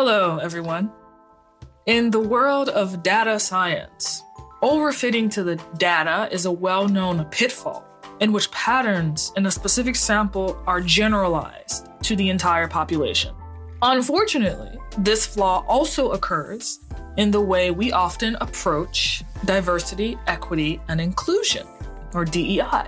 Hello, everyone. In the world of data science, overfitting to the data is a well known pitfall in which patterns in a specific sample are generalized to the entire population. Unfortunately, this flaw also occurs in the way we often approach diversity, equity, and inclusion, or DEI.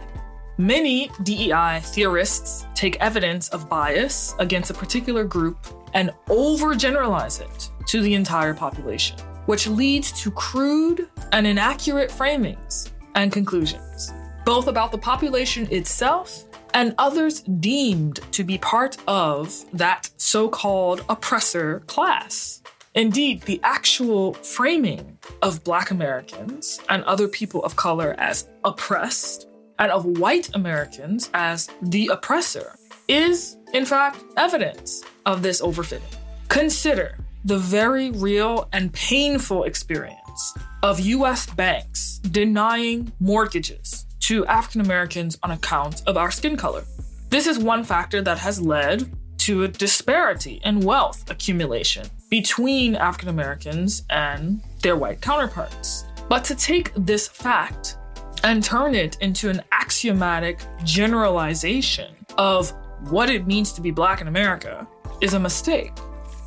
Many DEI theorists take evidence of bias against a particular group and overgeneralize it to the entire population, which leads to crude and inaccurate framings and conclusions, both about the population itself and others deemed to be part of that so called oppressor class. Indeed, the actual framing of Black Americans and other people of color as oppressed and of white Americans as the oppressor is, in fact, evidence of this overfitting. Consider the very real and painful experience of US banks denying mortgages to African Americans on account of our skin color. This is one factor that has led to a disparity in wealth accumulation between African Americans and their white counterparts. But to take this fact and turn it into an axiomatic generalization of what it means to be Black in America is a mistake.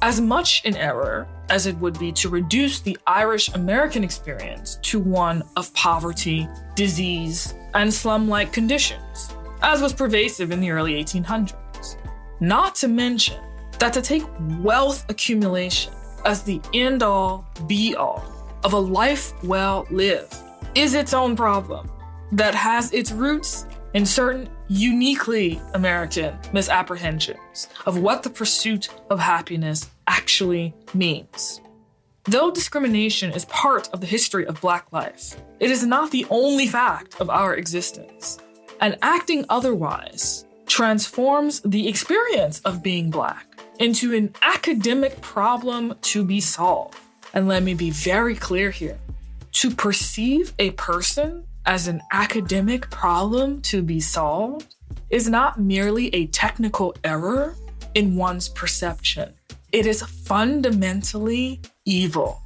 As much an error as it would be to reduce the Irish American experience to one of poverty, disease, and slum like conditions, as was pervasive in the early 1800s. Not to mention that to take wealth accumulation as the end all, be all of a life well lived is its own problem that has its roots in certain uniquely American misapprehensions of what the pursuit of happiness actually means. Though discrimination is part of the history of Black life, it is not the only fact of our existence. And acting otherwise transforms the experience of being Black into an academic problem to be solved. And let me be very clear here to perceive a person as an academic problem to be solved is not merely a technical error in one's perception. It is fundamentally evil.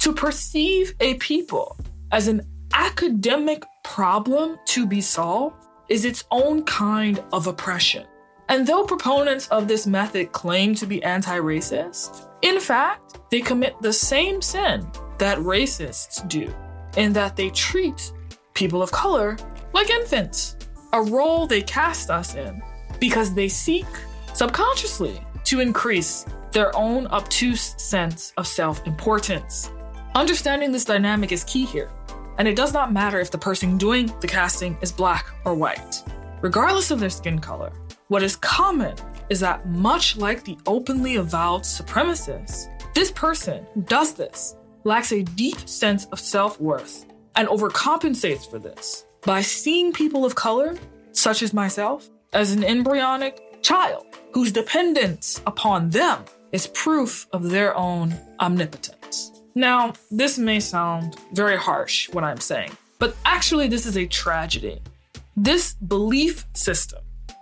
To perceive a people as an academic problem to be solved is its own kind of oppression. And though proponents of this method claim to be anti racist, in fact, they commit the same sin that racists do, in that they treat people of color like infants, a role they cast us in because they seek subconsciously to increase their own obtuse sense of self importance. Understanding this dynamic is key here, and it does not matter if the person doing the casting is black or white. Regardless of their skin color, what is common is that, much like the openly avowed supremacists, this person who does this lacks a deep sense of self worth and overcompensates for this by seeing people of color, such as myself, as an embryonic child whose dependence upon them is proof of their own omnipotence. Now, this may sound very harsh what I'm saying, but actually, this is a tragedy. This belief system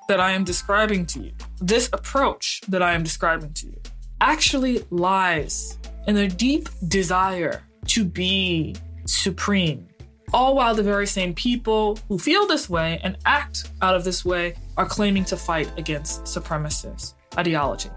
that I am describing to you, this approach that I am describing to you, actually lies in a deep desire to be supreme. All while the very same people who feel this way and act out of this way are claiming to fight against supremacist ideology.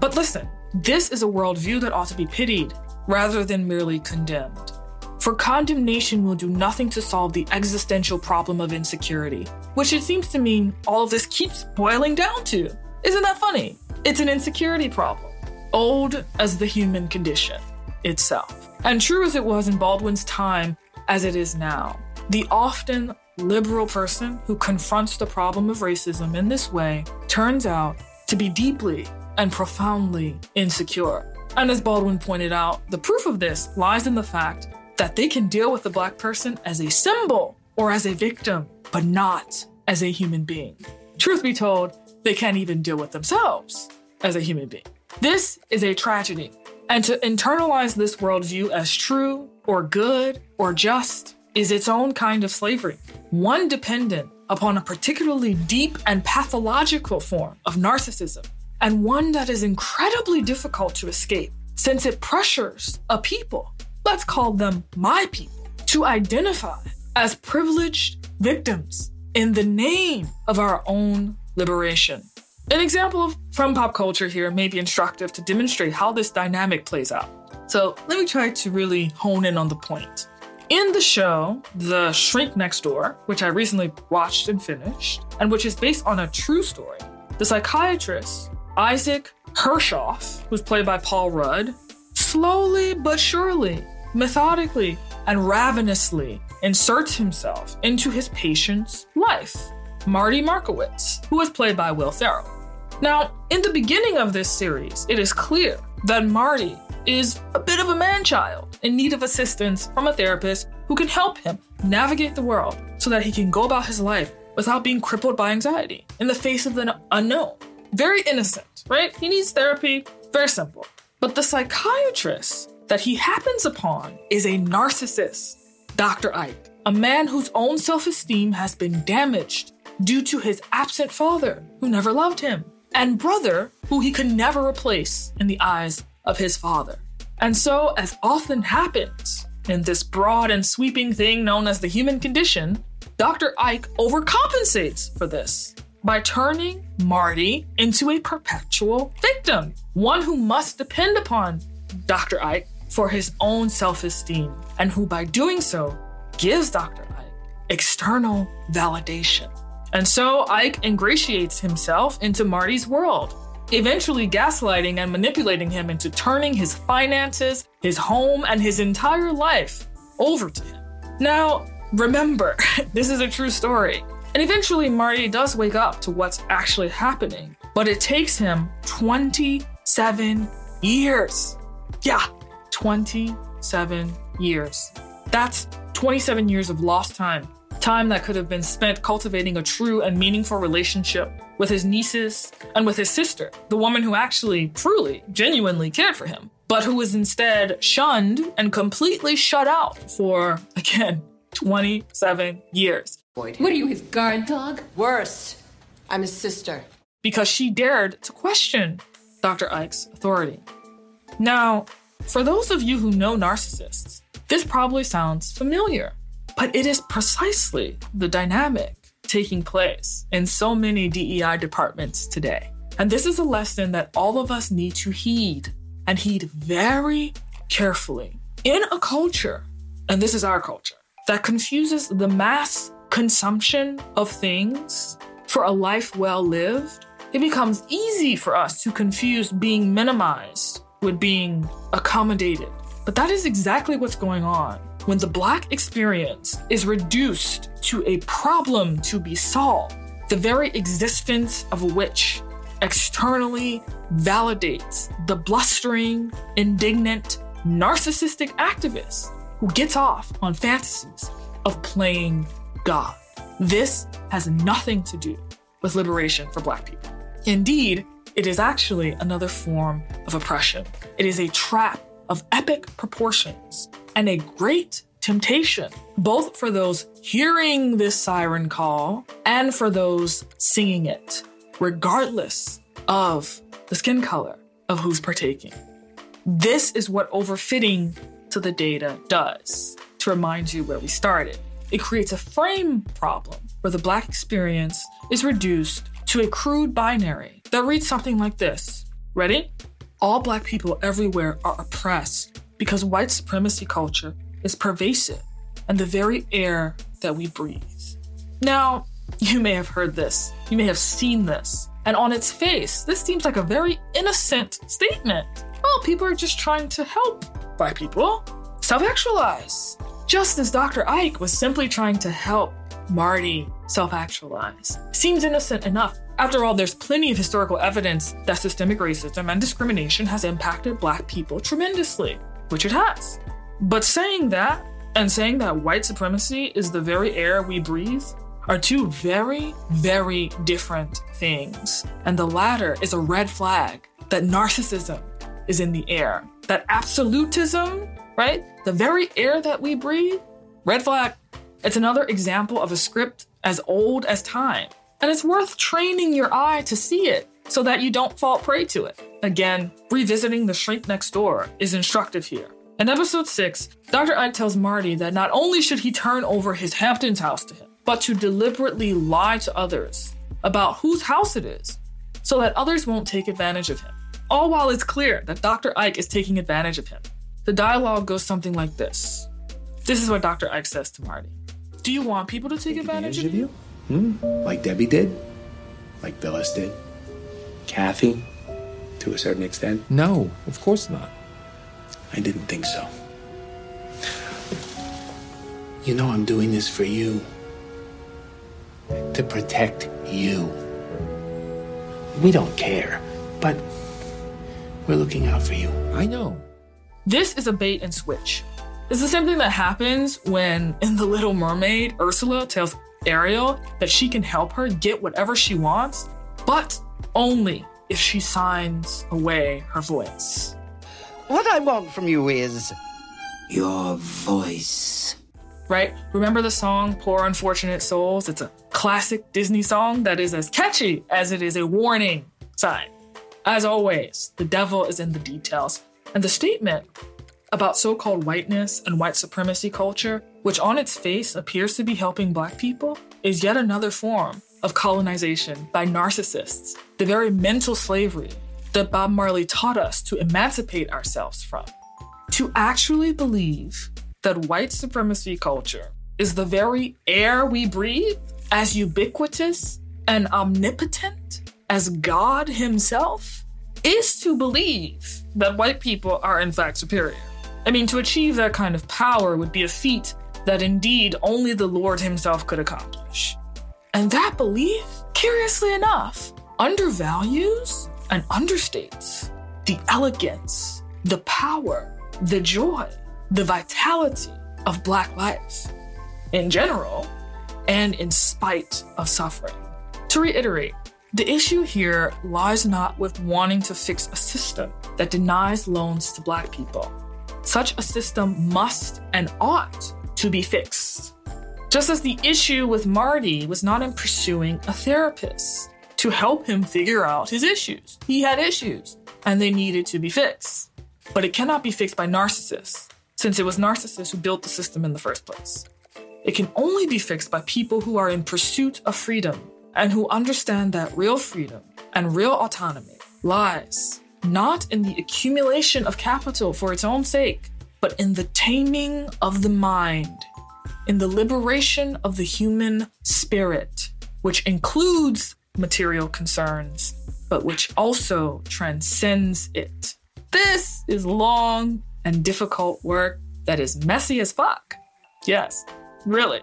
But listen, this is a worldview that ought to be pitied rather than merely condemned. For condemnation will do nothing to solve the existential problem of insecurity, which it seems to me all of this keeps boiling down to. Isn't that funny? It's an insecurity problem, old as the human condition itself. And true as it was in Baldwin's time, as it is now, the often liberal person who confronts the problem of racism in this way turns out to be deeply and profoundly insecure. And as Baldwin pointed out, the proof of this lies in the fact that they can deal with the black person as a symbol or as a victim, but not as a human being. Truth be told, they can't even deal with themselves as a human being. This is a tragedy and to internalize this worldview as true or good or just is its own kind of slavery, one dependent upon a particularly deep and pathological form of narcissism, and one that is incredibly difficult to escape since it pressures a people, let's call them my people, to identify as privileged victims in the name of our own liberation. An example from pop culture here may be instructive to demonstrate how this dynamic plays out. So let me try to really hone in on the point. In the show, The Shrink Next Door, which I recently watched and finished, and which is based on a true story, the psychiatrist, Isaac Herschkopf, who's played by Paul Rudd, slowly but surely, methodically, and ravenously inserts himself into his patient's life, Marty Markowitz, who is played by Will Ferrell. Now, in the beginning of this series, it is clear that Marty is a bit of a man child in need of assistance from a therapist who can help him navigate the world so that he can go about his life without being crippled by anxiety in the face of the unknown. Very innocent, right? He needs therapy, very simple. But the psychiatrist that he happens upon is a narcissist, Dr. Ike, a man whose own self esteem has been damaged due to his absent father, who never loved him, and brother, who he could never replace in the eyes of his father. And so, as often happens in this broad and sweeping thing known as the human condition, Dr. Ike overcompensates for this by turning Marty into a perpetual victim, one who must depend upon Dr. Ike for his own self esteem, and who by doing so gives Dr. Ike external validation. And so Ike ingratiates himself into Marty's world, eventually gaslighting and manipulating him into turning his finances, his home, and his entire life over to him. Now, remember, this is a true story. And eventually, Marty does wake up to what's actually happening, but it takes him 27 years. Yeah, 27 years. That's 27 years of lost time time that could have been spent cultivating a true and meaningful relationship with his nieces and with his sister, the woman who actually, truly, genuinely cared for him, but who was instead shunned and completely shut out for, again, 27 years. What are you, his guard dog? Worse, I'm his sister. Because she dared to question Dr. Ike's authority. Now, for those of you who know narcissists, this probably sounds familiar. But it is precisely the dynamic taking place in so many DEI departments today. And this is a lesson that all of us need to heed and heed very carefully. In a culture, and this is our culture, that confuses the mass consumption of things for a life well lived, it becomes easy for us to confuse being minimized with being accommodated. But that is exactly what's going on when the Black experience is reduced to a problem to be solved, the very existence of which externally validates the blustering, indignant, narcissistic activist who gets off on fantasies of playing God. This has nothing to do with liberation for Black people. Indeed, it is actually another form of oppression. It is a trap of epic proportions and a great temptation, both for those hearing this siren call and for those singing it, regardless of the skin color of who's partaking. This is what overfitting to the data does to remind you where we started. It creates a frame problem where the Black experience is reduced to a crude binary that reads something like this Ready? All Black people everywhere are oppressed because white supremacy culture is pervasive and the very air that we breathe. Now, you may have heard this, you may have seen this, and on its face, this seems like a very innocent statement. Well, people are just trying to help black people self actualize. Just as Dr. Ike was simply trying to help Marty self actualize. Seems innocent enough. After all, there's plenty of historical evidence that systemic racism and discrimination has impacted black people tremendously, which it has. But saying that and saying that white supremacy is the very air we breathe are two very, very different things. And the latter is a red flag that narcissism is in the air, that absolutism, right? The very air that we breathe, red flag. It's another example of a script as old as time And it's worth training your eye to see it so that you don't fall prey to it. Again, revisiting the shrink next door is instructive here. In episode 6, Dr. Ike tells Marty that not only should he turn over his Hamptons house to him, but to deliberately lie to others about whose house it is so that others won't take advantage of him. All while it's clear that Dr. Ike is taking advantage of him. The dialogue goes something like this. This is what Dr. Ike says to Marty. Do you want people to take, take advantage, advantage, of you? Hmm? Like Debbie did? Like Phyllis did? Kathy? To a certain extent? No, of course not. I didn't think so. You know, I'm doing this for you. To protect you. We don't care, but we're looking out for you. I know. This is a bait and switch. It's the same thing that happens when, in The Little Mermaid, Ursula tells Ariel that she can help her get whatever she wants, but only if she signs away her voice. What I want from you is your voice. Right? Remember the song Poor Unfortunate Souls? It's a classic Disney song that is as catchy as it is a warning sign. As always, the devil is in the details. And the statement about so called whiteness and white supremacy culture, which on its face appears to be helping Black people, is yet another form of colonization by narcissists, the very mental slavery that Bob Marley taught us to emancipate ourselves from. To actually believe that white supremacy culture is the very air we breathe, as ubiquitous and omnipotent as God Himself, is to believe that white people are in fact superior. I mean, to achieve that kind of power would be a feat that indeed only the Lord Himself could accomplish. And that belief, curiously enough, undervalues and understates the elegance, the power, the joy, the vitality of Black life in general and in spite of suffering. To reiterate, the issue here lies not with wanting to fix a system that denies loans to Black people. Such a system must and ought to be fixed. Just as the issue with Marty was not in pursuing a therapist to help him figure out his issues. He had issues, and they needed to be fixed. But it cannot be fixed by narcissists, since it was narcissists who built the system in the first place. It can only be fixed by people who are in pursuit of freedom and who understand that real freedom and real autonomy lies not in the accumulation of capital for its own sake, but in the taming of the mind, in the liberation of the human spirit, which includes material concerns, but which also transcends it. This is long and difficult work that is messy as fuck. Yes, really.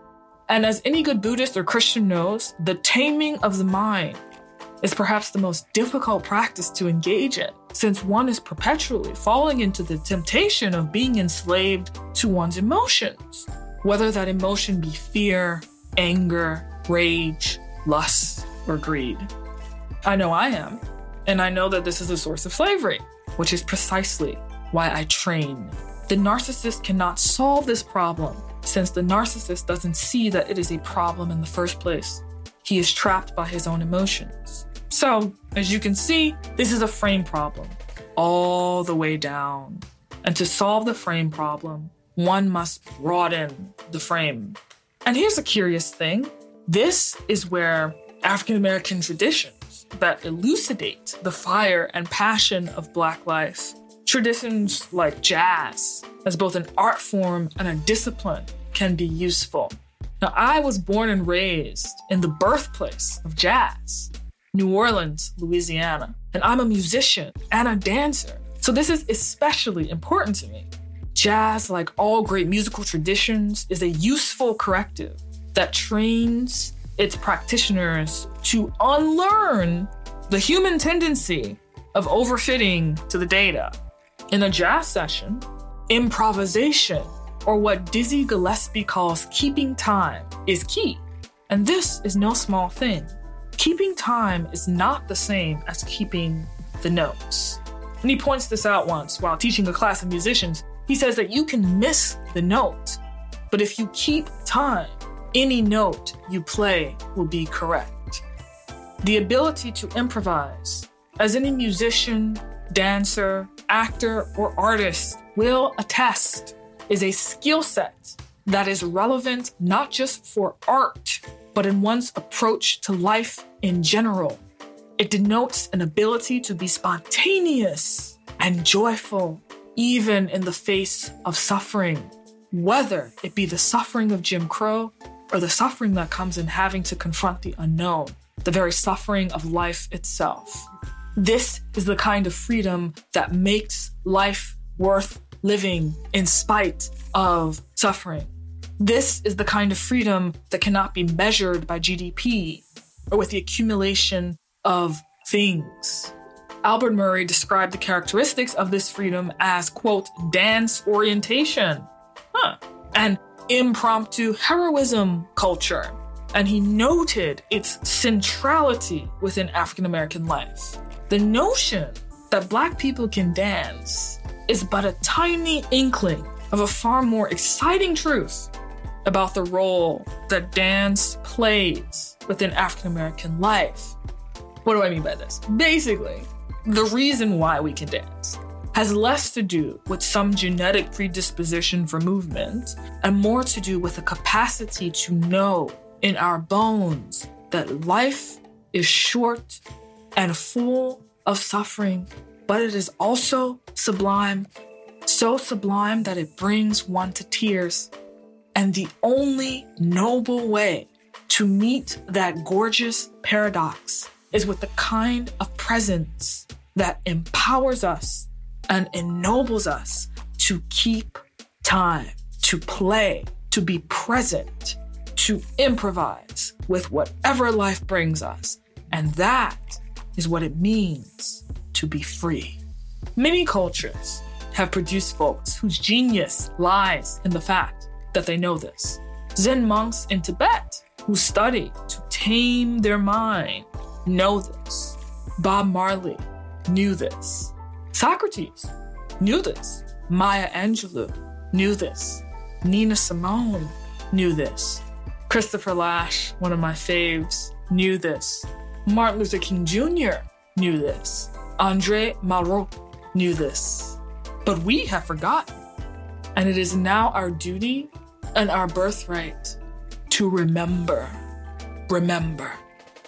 And as any good Buddhist or Christian knows, the taming of the mind is perhaps the most difficult practice to engage in, since one is perpetually falling into the temptation of being enslaved to one's emotions, whether that emotion be fear, anger, rage, lust, or greed. I know I am, and I know that this is a source of slavery, which is precisely why I train. The narcissist cannot solve this problem since the narcissist doesn't see that it is a problem in the first place. He is trapped by his own emotions. So, as you can see, this is a frame problem, all the way down. And to solve the frame problem, one must broaden the frame. And here's a curious thing this is where African American traditions that elucidate the fire and passion of Black life. Traditions like jazz, as both an art form and a discipline, can be useful. Now, I was born and raised in the birthplace of jazz, New Orleans, Louisiana, and I'm a musician and a dancer. So, this is especially important to me. Jazz, like all great musical traditions, is a useful corrective that trains its practitioners to unlearn the human tendency of overfitting to the data. In a jazz session, improvisation, or what Dizzy Gillespie calls keeping time, is key. And this is no small thing. Keeping time is not the same as keeping the notes. And he points this out once while teaching a class of musicians. He says that you can miss the note, but if you keep time, any note you play will be correct. The ability to improvise, as any musician, dancer, actor, or artist will attest, is a skill set that is relevant not just for art, but in one's approach to life in general. It denotes an ability to be spontaneous and joyful, even in the face of suffering, whether it be the suffering of Jim Crow or the suffering that comes in having to confront the unknown, the very suffering of life itself. This is the kind of freedom that makes life worth living in spite of suffering. This is the kind of freedom that cannot be measured by GDP or with the accumulation of things. Albert Murray described the characteristics of this freedom as, quote, dance orientation, huh, and impromptu heroism culture. And he noted its centrality within African American life. The notion that Black people can dance is but a tiny inkling of a far more exciting truth about the role that dance plays within African American life. What do I mean by this? Basically, the reason why we can dance has less to do with some genetic predisposition for movement and more to do with a capacity to know in our bones that life is short and full of suffering, but it is also sublime, so sublime that it brings one to tears. And the only noble way to meet that gorgeous paradox is with the kind of presence that empowers us and ennobles us to keep time, to play, to be present, to improvise with whatever life brings us. And that is what it means to be free. Many cultures have produced folks whose genius lies in the fact that they know this. Zen monks in Tibet who study to tame their mind know this. Bob Marley knew this. Socrates knew this. Maya Angelou knew this. Nina Simone knew this. Christopher Lasch, one of my faves, knew this. Martin Luther King Jr. knew this. Andre Malraux knew this. But we have forgotten. And it is now our duty and our birthright to remember. Remember.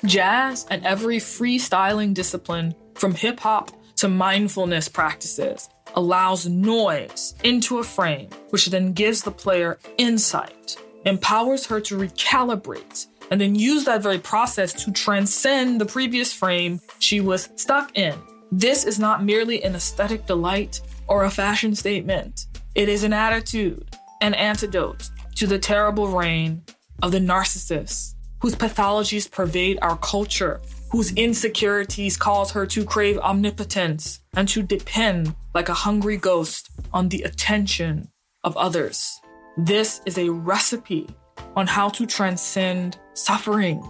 Jazz and every freestyling discipline, from hip hop to mindfulness practices, allows noise into a frame, which then gives the player insight, empowers her to recalibrate, and then use that very process to transcend the previous frame she was stuck in. This is not merely an aesthetic delight or a fashion statement, it is an attitude, an antidote to the terrible reign of the narcissist, whose pathologies pervade our culture, whose insecurities cause her to crave omnipotence and to depend like a hungry ghost on the attention of others. This is a recipe on how to transcend suffering.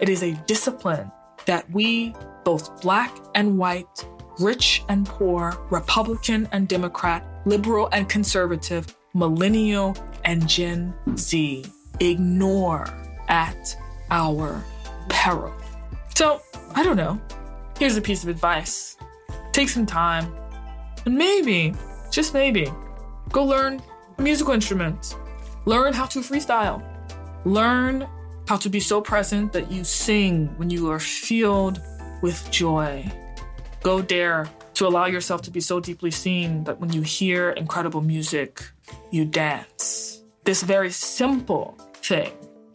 It is a discipline that we, both black and white, rich and poor, Republican and Democrat, liberal and conservative, millennial and Gen Z ignore at our peril. So, I don't know. Here's a piece of advice take some time and maybe, just maybe, go learn a musical instrument. Learn how to freestyle. Learn how to be so present that you sing when you are filled with joy. Go dare to allow yourself to be so deeply seen that when you hear incredible music, you dance. This very simple thing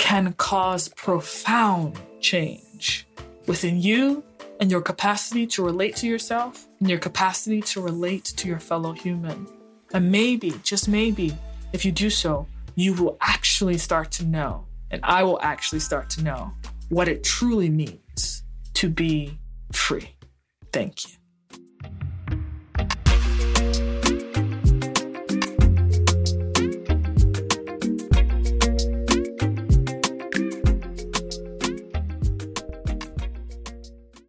can cause profound change within you and your capacity to relate to yourself and your capacity to relate to your fellow human. And maybe, just maybe, if you do so, you will actually start to know, and I will actually start to know what it truly means to be free. Thank you.